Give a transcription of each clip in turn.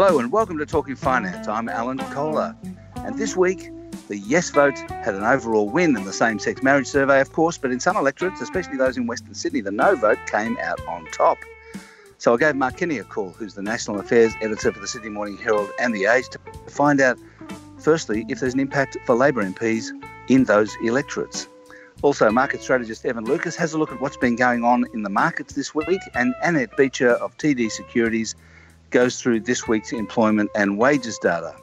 Hello and welcome to Talking Finance. I'm Alan Kohler. And this week, the yes vote had an overall win in the same sex marriage survey, of course, but in some electorates, especially those in Western Sydney, the no vote came out on top. So I gave Mark Kenny a call, who's the National Affairs Editor for the Sydney Morning Herald and The Age, to find out, firstly, if there's an impact for Labor MPs in those electorates. Also, market strategist Evan Lucas has a look at what's been going on in the markets this week, and Annette Beacher of TD Securities goes through this week's employment and wages data.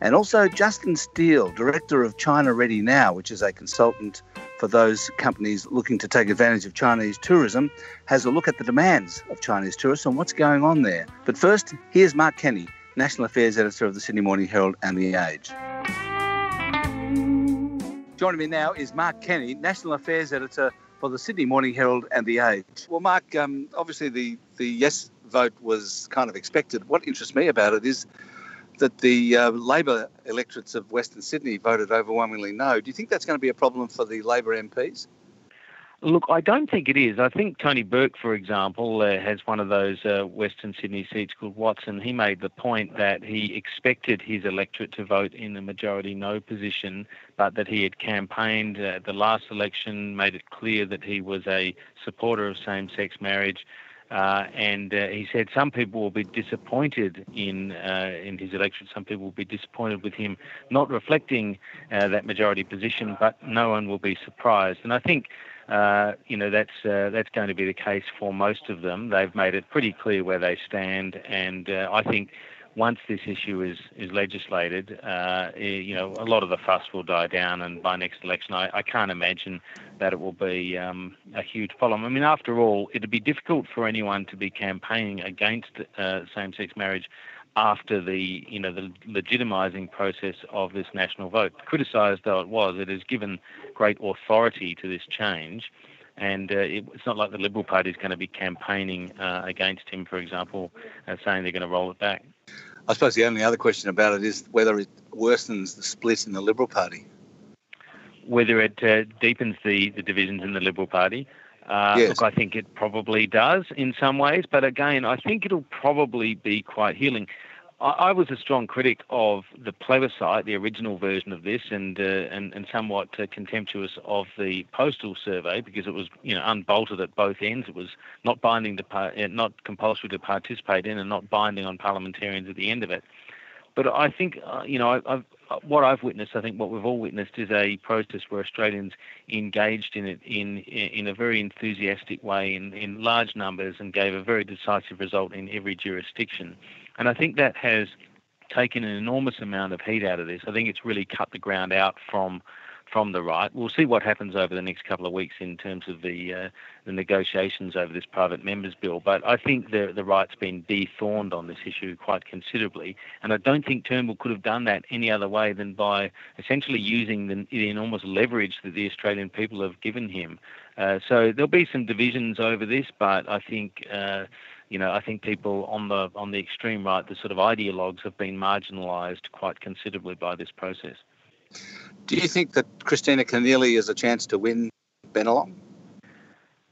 And also, Justin Steele, director of China Ready Now, which is a consultant for those companies looking to take advantage of Chinese tourism, has a look at the demands of Chinese tourists and what's going on there. But first, here's Mark Kenny, National Affairs Editor of the Sydney Morning Herald and The Age. Joining me now is Mark Kenny, National Affairs Editor for the Sydney Morning Herald and The Age. Well, Mark, um, obviously the, the yes vote was kind of expected. What interests me about it is that the uh, Labor electorates of Western Sydney voted overwhelmingly no. Do you think that's going to be a problem for the Labor MPs? Look, I don't think it is. I think Tony Burke, for example, uh, has one of those uh, Western Sydney seats called Watson. He made the point that he expected his electorate to vote in the majority no position, but that he had campaigned uh, the last election, made it clear that he was a supporter of same sex marriage. Uh, and uh, he said some people will be disappointed in uh, in his election. Some people will be disappointed with him not reflecting uh, that majority position, but no one will be surprised. And I think uh, you know that's uh, that's going to be the case for most of them. They've made it pretty clear where they stand, and I think once this issue is is legislated, uh, you know a lot of the fuss will die down, and by next election, I, I can't imagine that it will be um, a huge problem. I mean, after all, it'd be difficult for anyone to be campaigning against uh, same-sex marriage after the you know the legitimising process of this national vote. Criticised though it was, it has given great authority to this change, and uh, it, it's not like the Liberal Party is going to be campaigning uh, against him, for example, uh, saying they're going to roll it back. I suppose the only other question about it is whether it worsens the split in the Liberal Party. Whether it uh, deepens the, the divisions in the Liberal Party. Uh, yes. Look, I think it probably does in some ways, but again, I think it'll probably be quite healing. I, was a strong critic of the plebiscite, the original version of this, and uh, and, and somewhat uh, contemptuous of the postal survey because it was you know unbolted at both ends. It was not binding to par- uh, not compulsory to participate in, and not binding on parliamentarians at the end of it. But I think uh, you know I've what I've witnessed, I think what we've all witnessed is a process where Australians engaged in it in in a very enthusiastic way in, in large numbers and gave a very decisive result in every jurisdiction. And I think that has taken an enormous amount of heat out of this. I think it's really cut the ground out from from the right. We'll see what happens over the next couple of weeks in terms of the uh, the negotiations over this private members bill. But I think the the right's been dethorned on this issue quite considerably, and I don't think Turnbull could have done that any other way than by essentially using the, the enormous leverage that the Australian people have given him. Uh, so there'll be some divisions over this, but I think. Uh, you know, I think people on the on the extreme right, the sort of ideologues, have been marginalised quite considerably by this process. Do you think that Kristina Keneally is a chance to win Bennelong?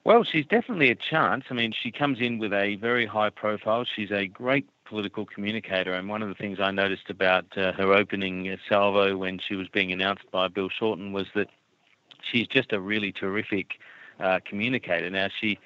Well, she's definitely a chance. I mean, she comes in with a very high profile. She's a great political communicator, and one of the things I noticed about uh, her opening salvo when she was being announced by Bill Shorten was that she's just a really terrific uh, communicator. Now, she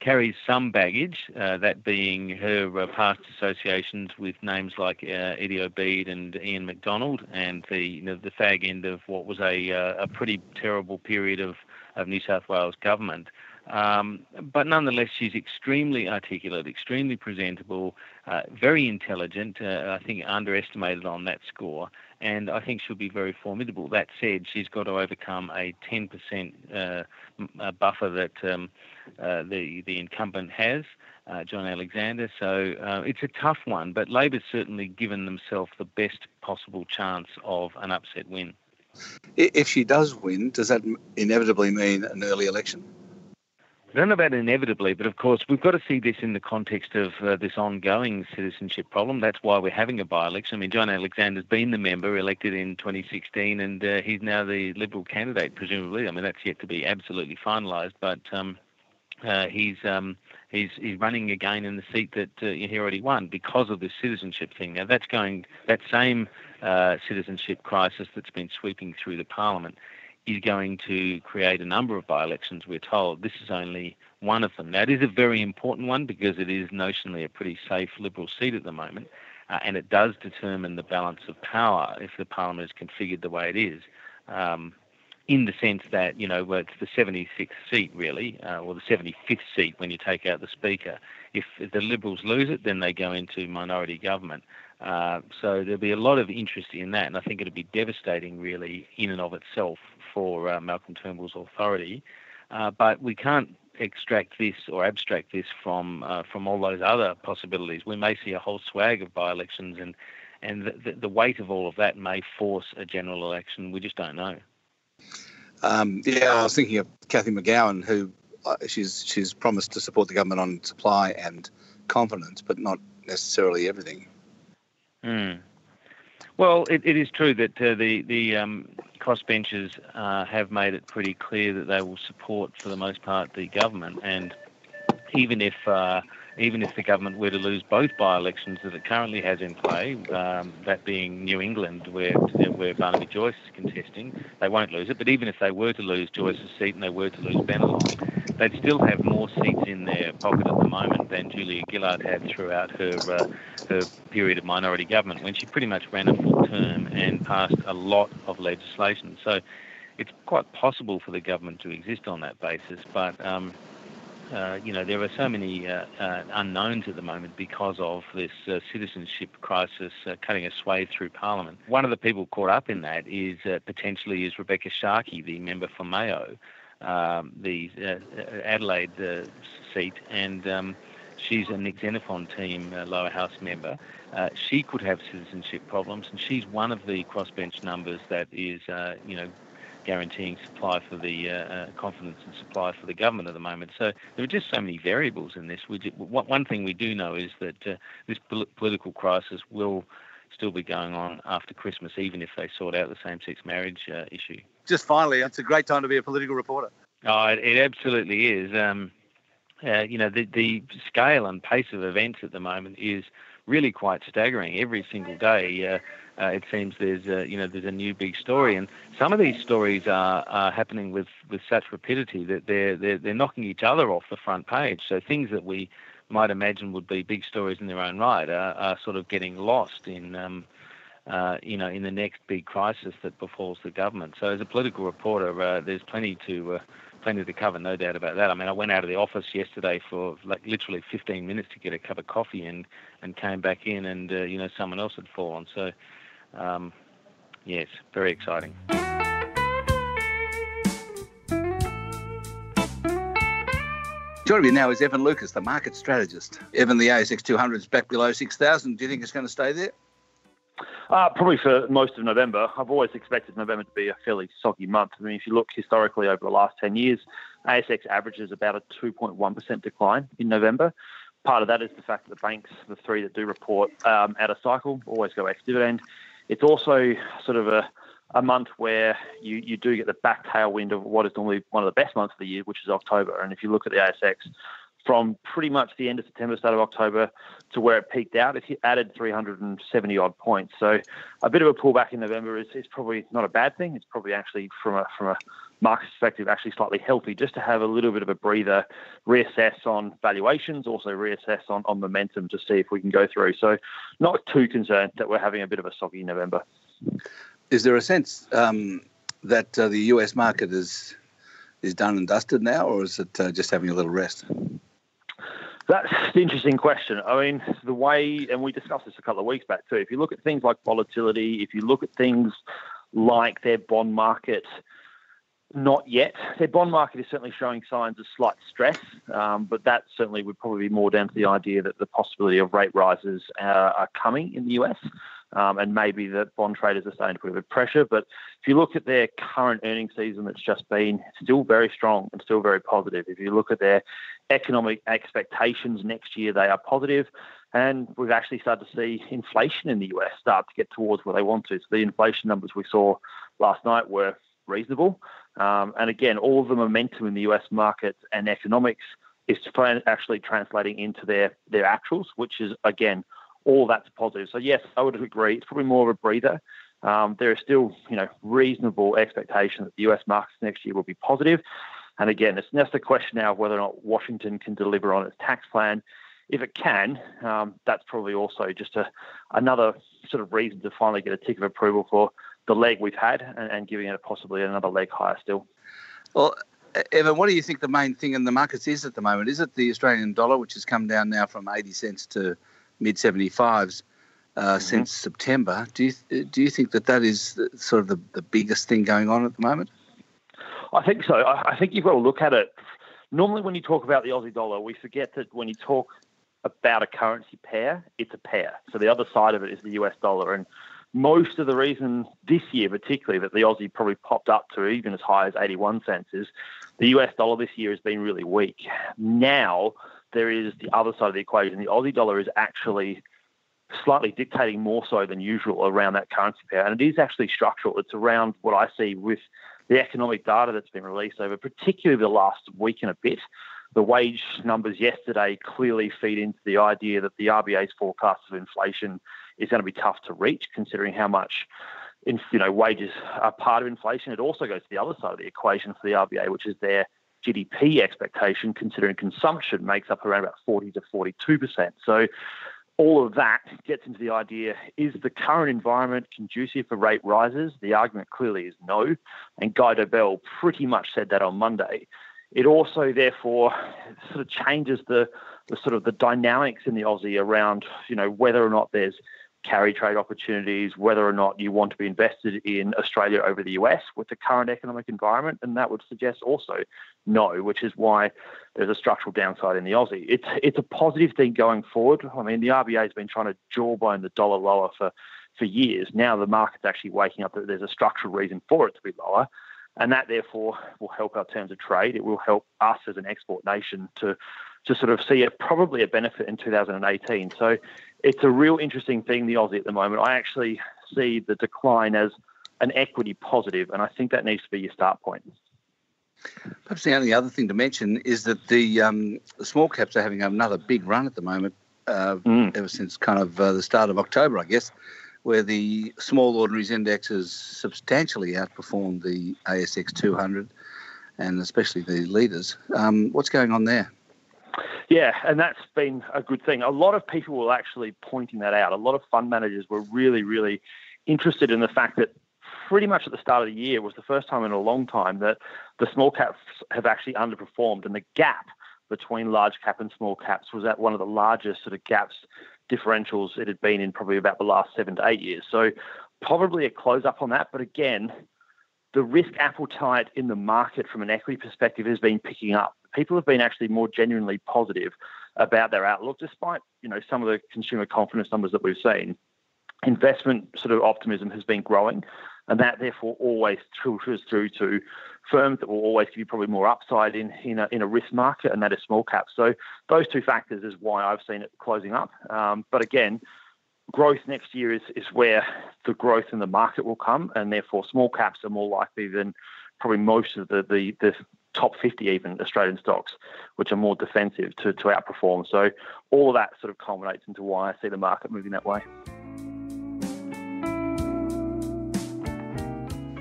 carries some baggage, uh, that being her uh, past associations with names like uh, Eddie Obeid and Ian Macdonald, and the you know, the fag end of what was a uh, a pretty terrible period of, of New South Wales government. Um, but nonetheless, she's extremely articulate, extremely presentable, uh, very intelligent. Uh, I think underestimated on that score, and I think she'll be very formidable. That said, she's got to overcome a 10% uh, buffer that um, uh, the the incumbent has, uh, John Alexander. So uh, it's a tough one, but Labor's certainly given themselves the best possible chance of an upset win. If she does win, does that inevitably mean an early election? I don't know about inevitably, but of course we've got to see this in the context of uh, this ongoing citizenship problem. That's why we're having a by-election. I mean, John Alexander's been the member elected in 2016, and uh, he's now the Liberal candidate, presumably. I mean, that's yet to be absolutely finalised, but um, uh, he's um, he's he's running again in the seat that uh, he already won because of this citizenship thing. Now that's going that same uh, citizenship crisis that's been sweeping through the parliament is going to create a number of by-elections. We're told this is only one of them. Now it is a very important one because it is notionally a pretty safe Liberal seat at the moment, uh, and it does determine the balance of power if the parliament is configured the way it is. Um, in the sense that, you know, it's the 76th seat really, uh, or the 75th seat when you take out the Speaker. If, the Liberals lose it, then they go into minority government. Uh, so there'll be a lot of interest in that, and I think it'll be devastating, really, in and of itself for uh, Malcolm Turnbull's authority. Uh, but we can't extract this or abstract this from uh, from all those other possibilities. We may see a whole swag of by-elections, and and the, the weight of all of that may force a general election. We just don't know. Um, yeah, I was thinking of Cathy McGowan, who uh, she's she's promised to support the government on supply and confidence, but not necessarily everything. Mm. Well, it, it is true that uh, the the um, crossbenchers uh, have made it pretty clear that they will support, for the most part, the government, and even if uh, even if the government were to lose both by-elections that it currently has in play, um, that being New England, where where Barnaby Joyce is contesting, they won't lose it. But even if they were to lose Joyce's seat and they were to lose Bennelong, they'd still have more seats in their pocket at the moment than Julia Gillard had throughout her uh, her period of minority government, when she pretty much ran a full term and passed a lot of legislation. So it's quite possible for the government to exist on that basis, but um, uh, you know, there are so many uh, uh, unknowns at the moment because of this uh, citizenship crisis uh, cutting a swathe through Parliament. One of the people caught up in that is potentially is Rebekha Sharkie, the member for Mayo, um, the Adelaide seat, and um, she's a Nick Xenophon team lower house member. she could have citizenship problems, and she's one of the crossbench numbers that is, you know, guaranteeing supply for the uh, uh, confidence and supply for the government at the moment. So there are just so many variables in this. We one thing we do know is that uh, this political crisis will still be going on after Christmas, even if they sort out the same-sex marriage uh, issue. Just finally, it's a great time to be a political reporter. Oh, it, it absolutely is. Um, uh, you know, the, the scale and pace of events at the moment is really quite staggering. Every single day, uh, uh, it seems there's a, you know there's a new big story, and some of these stories are, are happening with, with such rapidity that they're, they're they're knocking each other off the front page. So things that we might imagine would be big stories in their own right are, are sort of getting lost in um, uh, you know in the next big crisis that befalls the government. So as a political reporter, uh, there's plenty to uh, plenty to cover, no doubt about that. I mean, I went out of the office yesterday for like literally 15 minutes to get a cup of coffee and and came back in, and uh, you know someone else had fallen. So um, yes, very exciting. Joining me now is Evan Lucas, the market strategist. Evan, the ASX 200 is back below 6,000. Do you think it's going to stay there? Uh, probably for most of November. I've always expected November to be a fairly soggy month. I mean, if you look historically over the last 10 years, ASX averages about a 2.1% decline in November. Part of that is the fact that the banks, the three that do report um, out of cycle, always go ex dividend. It's also sort of a, a month where you, you do get the back tailwind of what is normally one of the best months of the year, which is October. And if you look at the ASX, from pretty much the end of September, start of October to where it peaked out, it added 370 odd points. So a bit of a pullback in November is, is probably not a bad thing. It's probably actually from a from a market perspective actually slightly healthy just to have a little bit of a breather, reassess on valuations, also reassess on, on momentum to see if we can go through. So not too concerned that we're having a bit of a soggy November. Is there a sense um, that uh, the US market is is done and dusted now, or is it uh, just having a little rest? That's an interesting question. I mean, the way, and we discussed this a couple of weeks back too. If you look at things like volatility, if you look at things like their bond market, not yet. Their bond market is certainly showing signs of slight stress, um, but that certainly would probably be more down to the idea that the possibility of rate rises uh, are coming in the US. Um, and maybe that bond traders are starting to put a bit of pressure. But if you look at their current earnings season that's just been, still very strong and still very positive. If you look at their economic expectations next year, they are positive. And we've actually started to see inflation in the US start to get towards where they want to. So the inflation numbers we saw last night were reasonable. Um, and again, all of the momentum in the US market and economics is actually translating into their their actuals, which is again all that's positive. So yes, I would agree. It's probably more of a breather. Um, there is still, you know, reasonable expectation that the US markets next year will be positive. And again, it's just a question now of whether or not Washington can deliver on its tax plan. If it can, um, that's probably also just a, another sort of reason to finally get a tick of approval for the leg we've had and, and giving it possibly another leg higher still. Well, Evan, what do you think the main thing in the markets is at the moment? Is it the Australian dollar, which has come down now from 80 cents to mid 75s uh, mm-hmm. since September? Do you do you think that that is sort of the, the biggest thing going on at the moment? I think so. I, I think you've got to look at it. Normally, when you talk about the Aussie dollar, we forget that when you talk about a currency pair, it's a pair. So the other side of it is the US dollar. And most of the reason this year, particularly, that the Aussie probably popped up to even as high as 81 cents is the US dollar this year has been really weak. Now, there is the other side of the equation. The Aussie dollar is actually slightly dictating more so than usual around that currency pair. And it is actually structural. It's around what I see with the economic data that's been released over particularly the last week and a bit. The wage numbers yesterday clearly feed into the idea that the RBA's forecast of inflation is going to be tough to reach, considering how much you know wages are part of inflation. It also goes to the other side of the equation for the RBA, which is their GDP expectation, considering consumption makes up around about 40 to 42 percent. So all of that gets into the idea is the current environment conducive for rate rises? The argument clearly is no. And Guy Debelle pretty much said that on Monday. It also, therefore, sort of changes the, the sort of the dynamics in the Aussie around, you know, whether or not there's carry trade opportunities, whether or not you want to be invested in Australia over the US with the current economic environment. And that would suggest also no, which is why there's a structural downside in the Aussie. It's it's a positive thing going forward. I mean, the RBA has been trying to jawbone the dollar lower for, for years. Now the market's actually waking up that there's a structural reason for it to be lower. And that therefore will help our terms of trade. It will help us as an export nation to to sort of see a, probably a benefit in 2018. So it's a real interesting thing, the Aussie at the moment. I actually see the decline as an equity positive, and I think that needs to be your start point. Perhaps the only other thing to mention is that the, um, the small caps are having another big run at the moment, uh, mm. ever since kind of uh, the start of October, I guess, where the small ordinaries index has substantially outperformed the ASX 200 and especially the leaders. Um, what's going on there? Yeah, and that's been a good thing. A lot of people were actually pointing that out. A lot of fund managers were really, really interested in the fact that pretty much at the start of the year was the first time in a long time that the small caps have actually underperformed, and the gap between large cap and small caps was at one of the largest sort of gaps differentials it had been in probably about the last seven to eight years. So probably a close up on that, but again, the risk appetite in the market from an equity perspective has been picking up people have been actually more genuinely positive about their outlook, despite you know some of the consumer confidence numbers that we've seen. Investment sort of optimism has been growing, and that therefore always filters through to firms that will always give you probably more upside in in a, in a risk market, and that is small caps. So those two factors is why I've seen it closing up. Um, but again, growth next year is is where the growth in the market will come, and therefore small caps are more likely than probably most of the the, the top 50 even Australian stocks, which are more defensive to, to outperform. So all of that sort of culminates into why I see the market moving that way.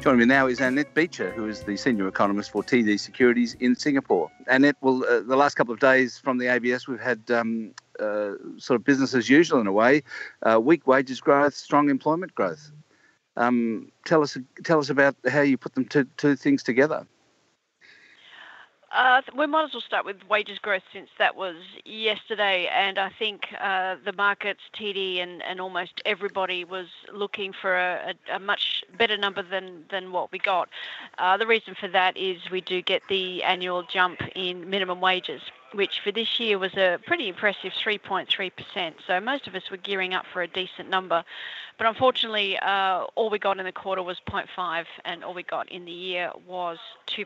Joining me now is Annette Beacher, who is the senior economist for TD Securities in Singapore. Annette, well, uh, the last couple of days from the ABS, we've had um, uh, sort of business as usual in a way, uh, weak wages growth, strong employment growth. Um, tell us, tell us about how you put them two, two things together. Uh, we might as well start with wages growth since that was yesterday, and I think uh, the markets, TD, and, and almost everybody was looking for a, a, a much better number than, than what we got. Uh, the reason for that is we do get the annual jump in minimum wages which for this year was a pretty impressive 3.3%. So most of us were gearing up for a decent number. But unfortunately, uh, all we got in the quarter was 0.5 and all we got in the year was 2%.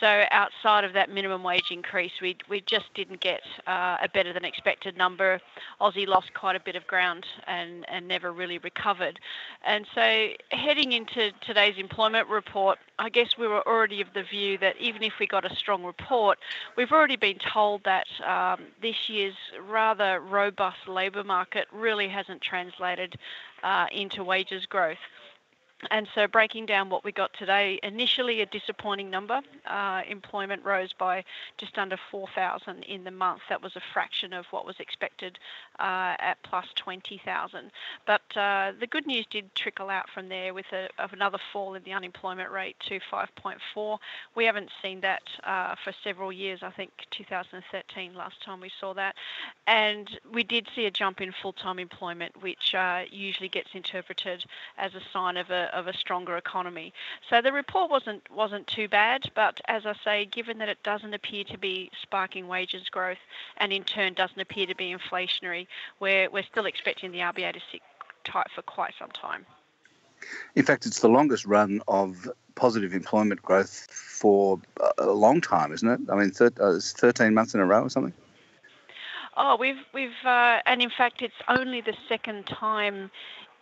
So outside of that minimum wage increase, we, we just didn't get uh, a better than expected number. Aussie lost quite a bit of ground and, and never really recovered. And so heading into today's employment report, I guess we were already of the view that even if we got a strong report, we've already been told that um, this year's rather robust labour market really hasn't translated uh, into wages growth. And so, breaking down what we got today, initially a disappointing number. Uh, employment rose by just under 4,000 in the month. That was a fraction of what was expected uh, at plus 20,000. But uh, the good news did trickle out from there with a, of another fall in the unemployment rate to 5.4. We haven't seen that uh, for several years. I think 2013 last time we saw that. And we did see a jump in full-time employment, which uh, usually gets interpreted as a sign of a of a stronger economy. So the report wasn't wasn't too bad, but as I say, given that it doesn't appear to be sparking wages growth, and in turn doesn't appear to be inflationary, we're we're still expecting the RBA to sit tight for quite some time. In fact, it's the longest run of positive employment growth for a long time, isn't it? I mean, thir- uh, it's 13 months in a row or something. Oh, we've we've uh, and in fact, it's only the second time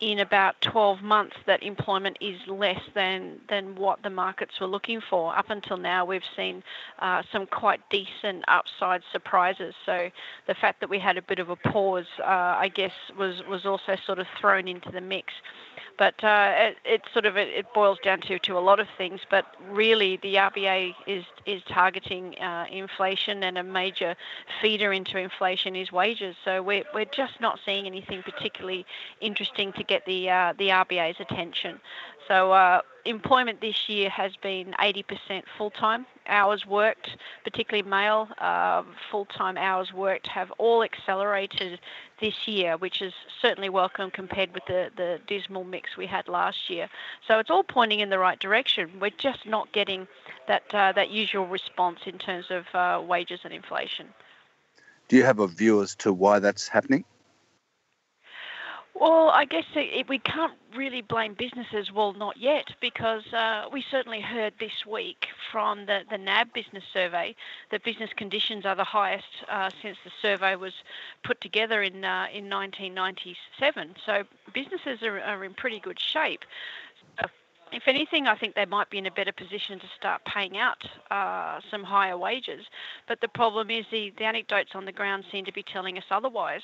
in about 12 months that employment is less than, than what the markets were looking for. Up until now, we've seen uh, some quite decent upside surprises. So the fact that we had a bit of a pause, uh, I guess, was, was also sort of thrown into the mix. But uh, it, it, sort of it, it, boils down to, to a lot of things. But really, the RBA is is targeting uh, inflation, and a major feeder into inflation is wages. So we're we're just not seeing anything particularly interesting to get the uh, the RBA's attention. So uh, employment this year has been 80% full-time hours worked, particularly male uh, full-time hours worked have all accelerated this year, which is certainly welcome compared with the, the dismal mix we had last year. So it's all pointing in the right direction. We're just not getting that uh, that usual response in terms of uh, wages and inflation. Do you have a view as to why that's happening? Well, I guess it, we can't really blame businesses. Well, not yet, because uh, we certainly heard this week from the, the NAB business survey that business conditions are the highest uh, since the survey was put together in uh, in 1997. So businesses are, are in pretty good shape if anything, I think they might be in a better position to start paying out uh, some higher wages. But the problem is the, the anecdotes on the ground seem to be telling us otherwise.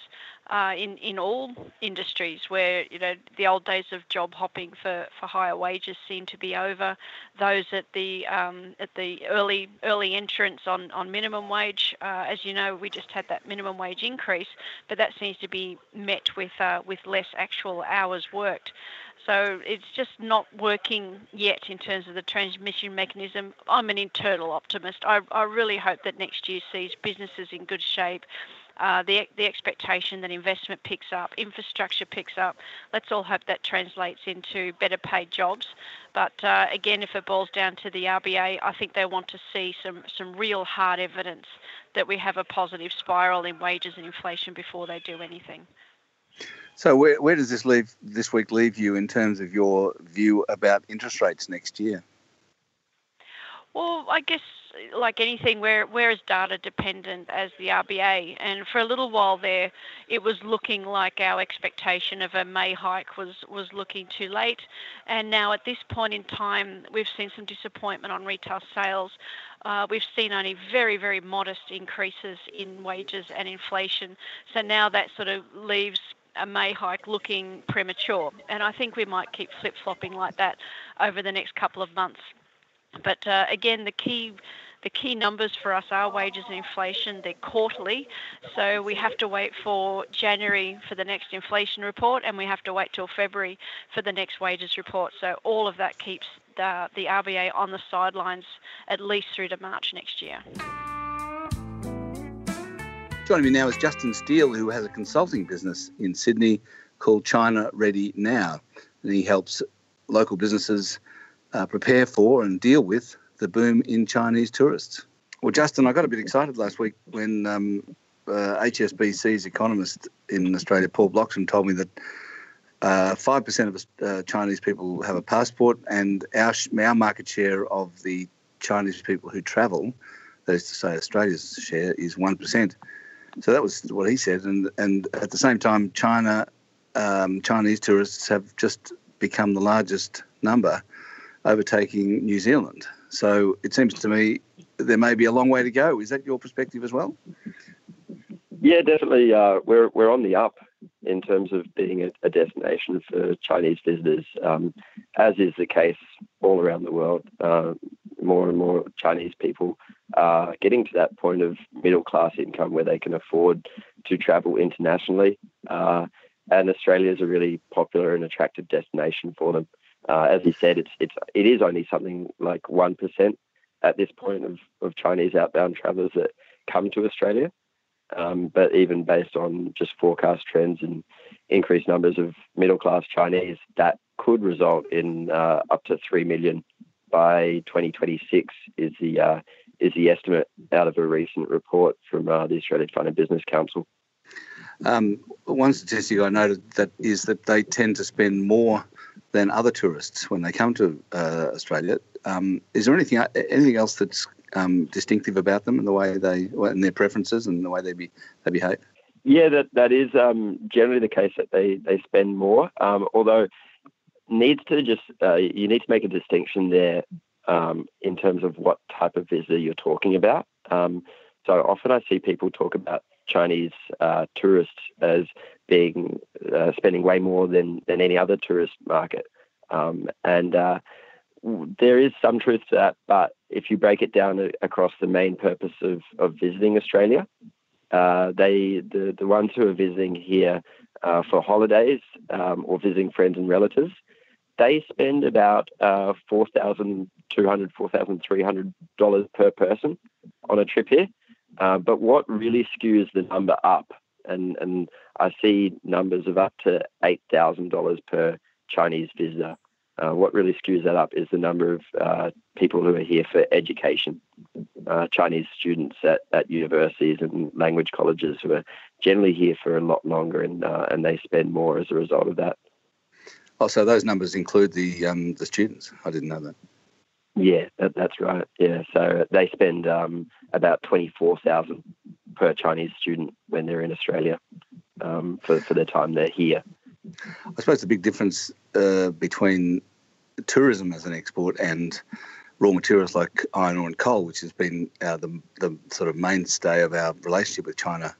Uh, in in all industries, where you know the old days of job hopping for, for higher wages seem to be over. Those at the um, at the early early entrance on on minimum wage, uh, as you know, we just had that minimum wage increase, but that seems to be met with uh, with less actual hours worked. So it's just not working yet in terms of the transmission mechanism. I'm an internal optimist. I, I really hope that next year sees businesses in good shape. Uh, the, the expectation that investment picks up, infrastructure picks up. Let's all hope that translates into better paid jobs. But uh, again, if it boils down to the RBA, I think they want to see some, some real hard evidence that we have a positive spiral in wages and inflation before they do anything. So where, where does this leave this week leave you in terms of your view about interest rates next year? Well, I guess like anything, we're, we're as data dependent as the RBA. And for a little while there, it was looking like our expectation of a May hike was, was looking too late. And now at this point in time, we've seen some disappointment on retail sales. Uh, we've seen only very, very modest increases in wages and inflation. So now that sort of leaves a May hike looking premature. And I think we might keep flip flopping like that over the next couple of months. But uh, again, the key the key numbers for us are wages and inflation. They're quarterly, so we have to wait for January for the next inflation report, and we have to wait till February for the next wages report. So all of that keeps the, the RBA on the sidelines at least through to March next year. Joining me now is Justin Steele, who has a consulting business in Sydney called China Ready Now. And he helps local businesses uh, prepare for and deal with the boom in Chinese tourists. Well, Justin, I got a bit excited last week when um, uh, HSBC's economist in Australia, Paul Bloxham, told me that uh, 5% of uh, Chinese people have a passport, and our, our market share of the Chinese people who travel, that is to say Australia's share, is 1%. So that was what he said, and and at the same time, China, um, Chinese tourists have just become the largest number. overtaking New Zealand. So it seems to me there may be a long way to go. Is that your perspective as well? Yeah, definitely. Uh, we're we're on the up in terms of being a, a destination for Chinese visitors, um, as is the case all around the world. Uh, more and more Chinese people are getting to that point of middle class income where they can afford to travel internationally. Uh, and Australia is a really popular and attractive destination for them. Uh, as he said, it's it's it is only something like one percent at this point of, of Chinese outbound travellers that come to Australia. Um, but even based on just forecast trends and increased numbers of middle class Chinese, that could result in uh, up to three million by 2026. Is the uh, is the estimate out of a recent report from uh, the Australian Fund and Business Council. Um, one statistic I noted that is that they tend to spend more than other tourists when they come to uh, Australia. Um, is there anything anything else that's um, distinctive about them and the way they and their preferences and the way they be they behave? Yeah, that that is um, generally the case that they they spend more. Um, although needs to just uh, you need to make a distinction there um, in terms of what type of visitor you're talking about. Um, so often I see people talk about Chinese uh, tourists as being uh, spending way more than than any other tourist market, um, and uh, there is some truth to that. But if you break it down across the main purpose of, of visiting Australia, uh, they the the ones who are visiting here uh, for holidays um, or visiting friends and relatives, they spend about uh, four thousand two hundred, four thousand three hundred dollars per person on a trip here. Uh, but what really skews the number up, and and I see numbers of up to eight thousand dollars per Chinese visitor uh, what really skews that up is the number of uh, people who are here for education. Uh, Chinese students at, at universities and language colleges who are generally here for a lot longer and uh, and they spend more as a result of that. Oh, so those numbers include the um, the students. I didn't know that. Yeah, that, that's right. Yeah, so they spend um, about twenty four thousand per Chinese student when they're in Australia um, for for their time they're here. I suppose the big difference uh, between tourism as an export and raw materials like iron ore and coal, which has been uh, the, the sort of mainstay of our relationship with China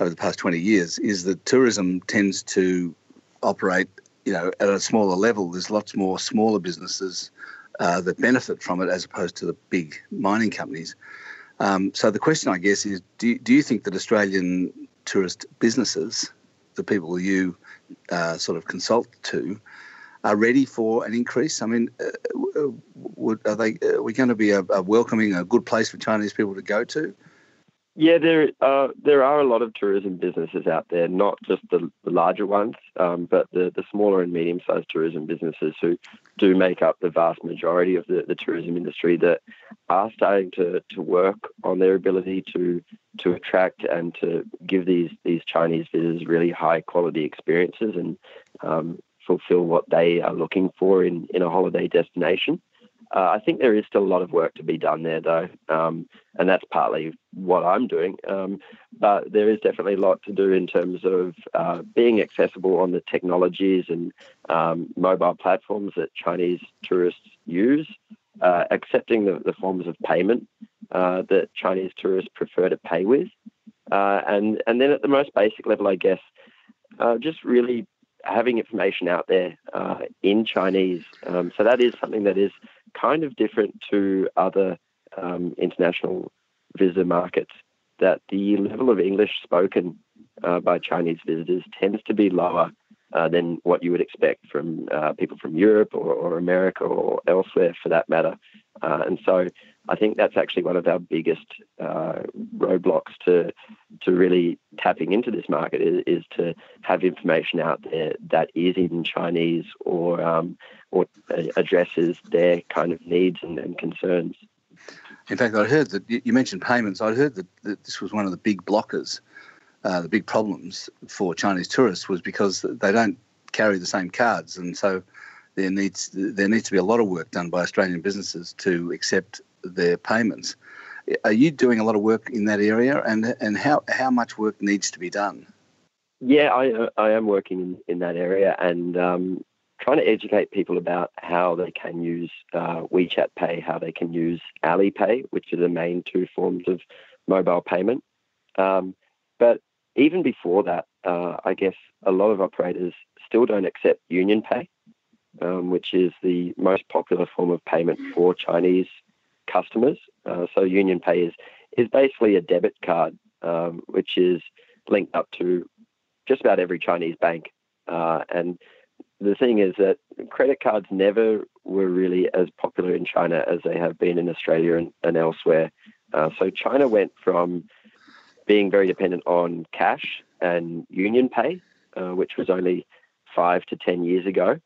over the past 20 years, is that tourism tends to operate, you know, at a smaller level. There's lots more smaller businesses uh, that benefit from it as opposed to the big mining companies. Um, so the question, I guess, is: Do do you think that Australian tourist businesses, the people you uh, sort of consult to, are ready for an increase? I mean, uh, uh would, are they? Are we going to be a, a, welcoming, a good place for Chinese people to go to? Yeah, there uh, there are a lot of tourism businesses out there, not just the, the larger ones, um, but the, the smaller and medium sized tourism businesses who do make up the vast majority of the, the tourism industry that are starting to, to work on their ability to to attract and to give these these Chinese visitors really high quality experiences and um, fulfill what they are looking for in, in a holiday destination. Uh, I think there is still a lot of work to be done there, though, um, and that's partly what I'm doing. Um, but there is definitely a lot to do in terms of uh, being accessible on the technologies and um, mobile platforms that Chinese tourists use, uh, accepting the, the, forms of payment uh, that Chinese tourists prefer to pay with, uh, and and then at the most basic level, I guess, uh, just really having information out there in Chinese. Um, so that is something that is kind of different to other um, international visitor markets. That the level of English spoken uh, by Chinese visitors tends to be lower uh, than what you would expect from uh, people from Europe or, or, America or elsewhere for that matter. Uh, and so I think that's actually one of our biggest uh, roadblocks to to really tapping into this market is, is, to have information out there that is in Chinese or um, or addresses their kind of needs and, and concerns. In fact, I heard that you mentioned payments. I heard that, that this was one of the big blockers uh, the big problems for Chinese tourists was because they don't carry the same cards, and so there needs there needs to be a lot of work done by Australian businesses to accept their payments. Are you doing a lot of work in that area, and and how how much work needs to be done? Yeah, I I am working in, in that area, and um, trying to educate people about how they can use uh, WeChat Pay, how they can use Alipay, which are the main two forms of mobile payment. Um, but even before that, uh, I guess a lot of operators still don't accept Union Pay, um, which is the most popular form of payment for Chinese customers. Uh, so Union Pay is is basically a debit card, um, which is linked up to just about every Chinese bank. Uh, and the thing is that credit cards never were really as popular in China as they have been in Australia and, and elsewhere. Uh, so China went from being very dependent on cash and Union Pay, uh, which was only five to 10 years ago,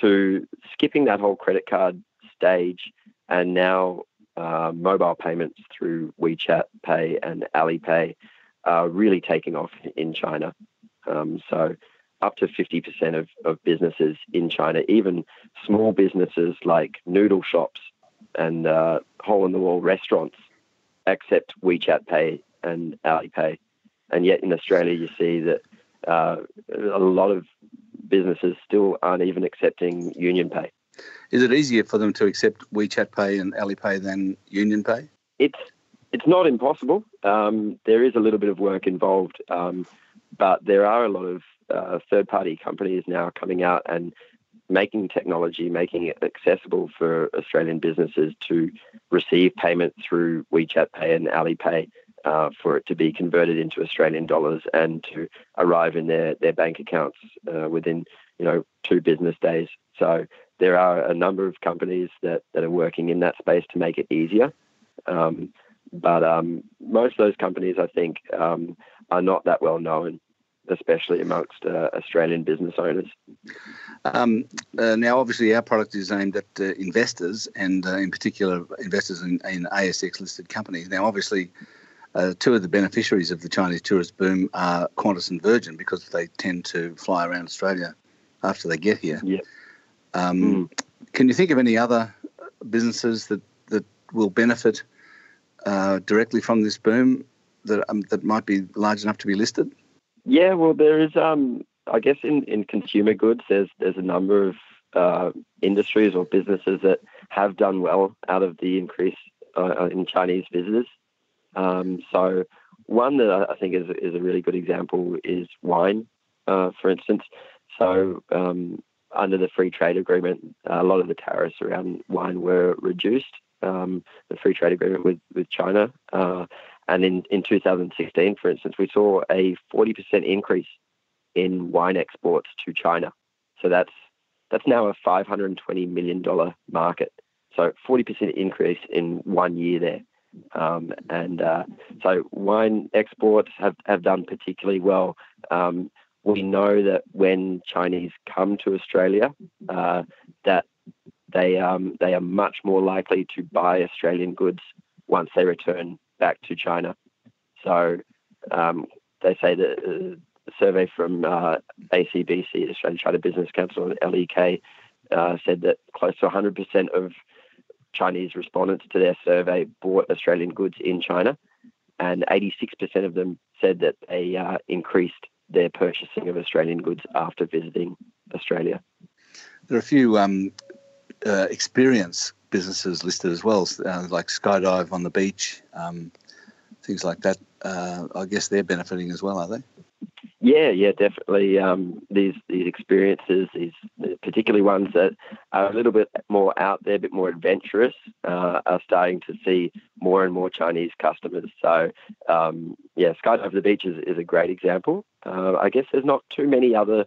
to skipping that whole credit card stage and now uh, mobile payments through WeChat Pay and Alipay are really taking off in China. Um, so up to 50% of, of businesses in China, even small businesses like noodle shops and uh, hole in the wall restaurants, accept WeChat Pay and Alipay. And yet in Australia, you see that uh, a lot of businesses still aren't even accepting Union Pay. Is it easier for them to accept WeChat Pay and Alipay than Union Pay? It's it's not impossible. Um, there is a little bit of work involved, um, but there are a lot of uh, third-party companies now coming out and making technology, making it accessible for Australian businesses to receive payment through WeChat Pay and Alipay uh, for it to be converted into Australian dollars and to arrive in their, their bank accounts uh, within you know two business days. So there are a number of companies that, that are working in that space to make it easier. Um, but um, most of those companies, I think, um, are not that well known, especially amongst uh, Australian business owners. Um, uh, now, obviously, our product is aimed at uh, investors and, uh, in particular, investors in, in ASX listed companies. Now, obviously, uh, two of the beneficiaries of the Chinese tourist boom are Qantas and Virgin because they tend to fly around Australia after they get here. Yeah. Um, mm. Can you think of any other businesses that, that will benefit uh, directly from this boom that um, that might be large enough to be listed? Yeah, well, there is. Um, I guess in, in consumer goods, there's there's a number of uh, industries or businesses that have done well out of the increase uh, in Chinese visitors. Um, so one that I think is is a really good example is wine, uh, for instance. So um, under the free trade agreement, a lot of the tariffs around wine were reduced. Um, the free trade agreement with with China, uh, and in in 2016, for instance, we saw a 40% increase in wine exports to China. So that's that's now a 520 million dollar market. So 40% increase in one year there. Um, and uh, so wine exports have, have done particularly well. Um, we know that when Chinese come to Australia, uh, that they um, they are much more likely to buy Australian goods once they return back to China. So um, they say that uh, a survey from uh, ACBC, Australian China Business Council, and LEK, uh, said that close to 100% of Chinese respondents to their survey bought Australian goods in China, and 86% of them said that they uh, increased their purchasing of Australian goods after visiting Australia. There are a few um, uh, experience businesses listed as well, uh, like Skydive on the beach, um, things like that. Uh, I guess they're benefiting as well, are they? Yeah, yeah, definitely. Um, these these experiences, these particularly ones that are a little bit more out there, a bit more adventurous, uh, are starting to see more and more Chinese customers. So, um, yeah, Skydive the Beach is, is a great example. Uh, I guess there's not too many other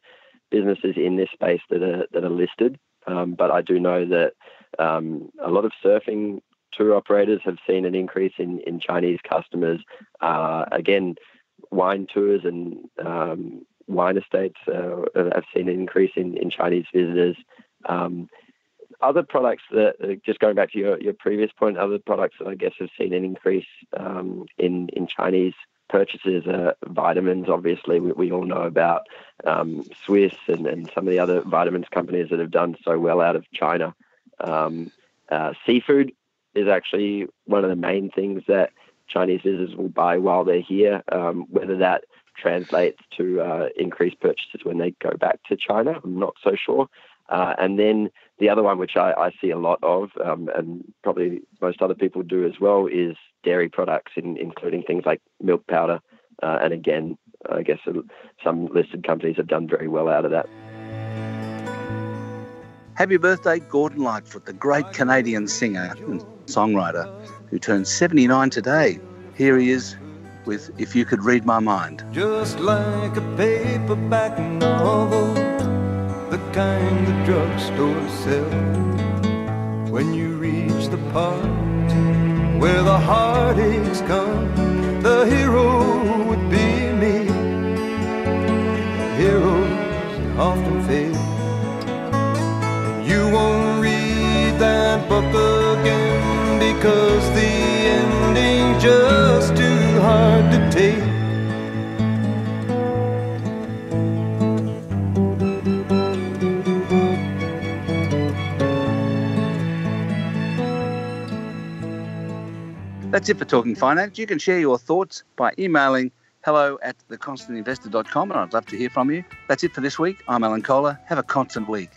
businesses in this space that are that are listed, um, but I do know that um, a lot of surfing tour operators have seen an increase in in Chinese customers. Uh, again wine tours and um, wine estates uh, have seen an increase in, in Chinese visitors. Um, other products that, uh, just going back to your, your previous point, other products that I guess have seen an increase um, in, in Chinese purchases are vitamins. Obviously, we, we all know about um, Swisse and, and some of the other vitamins companies that have done so well out of China. Um, uh, seafood is actually one of the main things that Chinese visitors will buy while they're here. Um, whether that translates to uh, increased purchases when they go back to China, I'm not so sure. Uh, and then the other one, which I, I see a lot of, um, and probably most other people do as well, is dairy products, in, including things like milk powder. Uh, and again, I guess some listed companies have done very well out of that. Happy birthday, Gordon Lightfoot, the great Canadian singer and songwriter who turned 79 today. Here he is with If You Could Read My Mind. Just like a paperback novel, the kind the drugstore sells. When you reach the part where the heartaches come, the hero would be me. Heroes often fail. You won't read that book again because the ending's just too hard to take. That's it for Talking Finance. You can share your thoughts by emailing hello at theconstantinvestor.com and I'd love to hear from you. That's it for this week. I'm Alan Kohler. Have a constant week.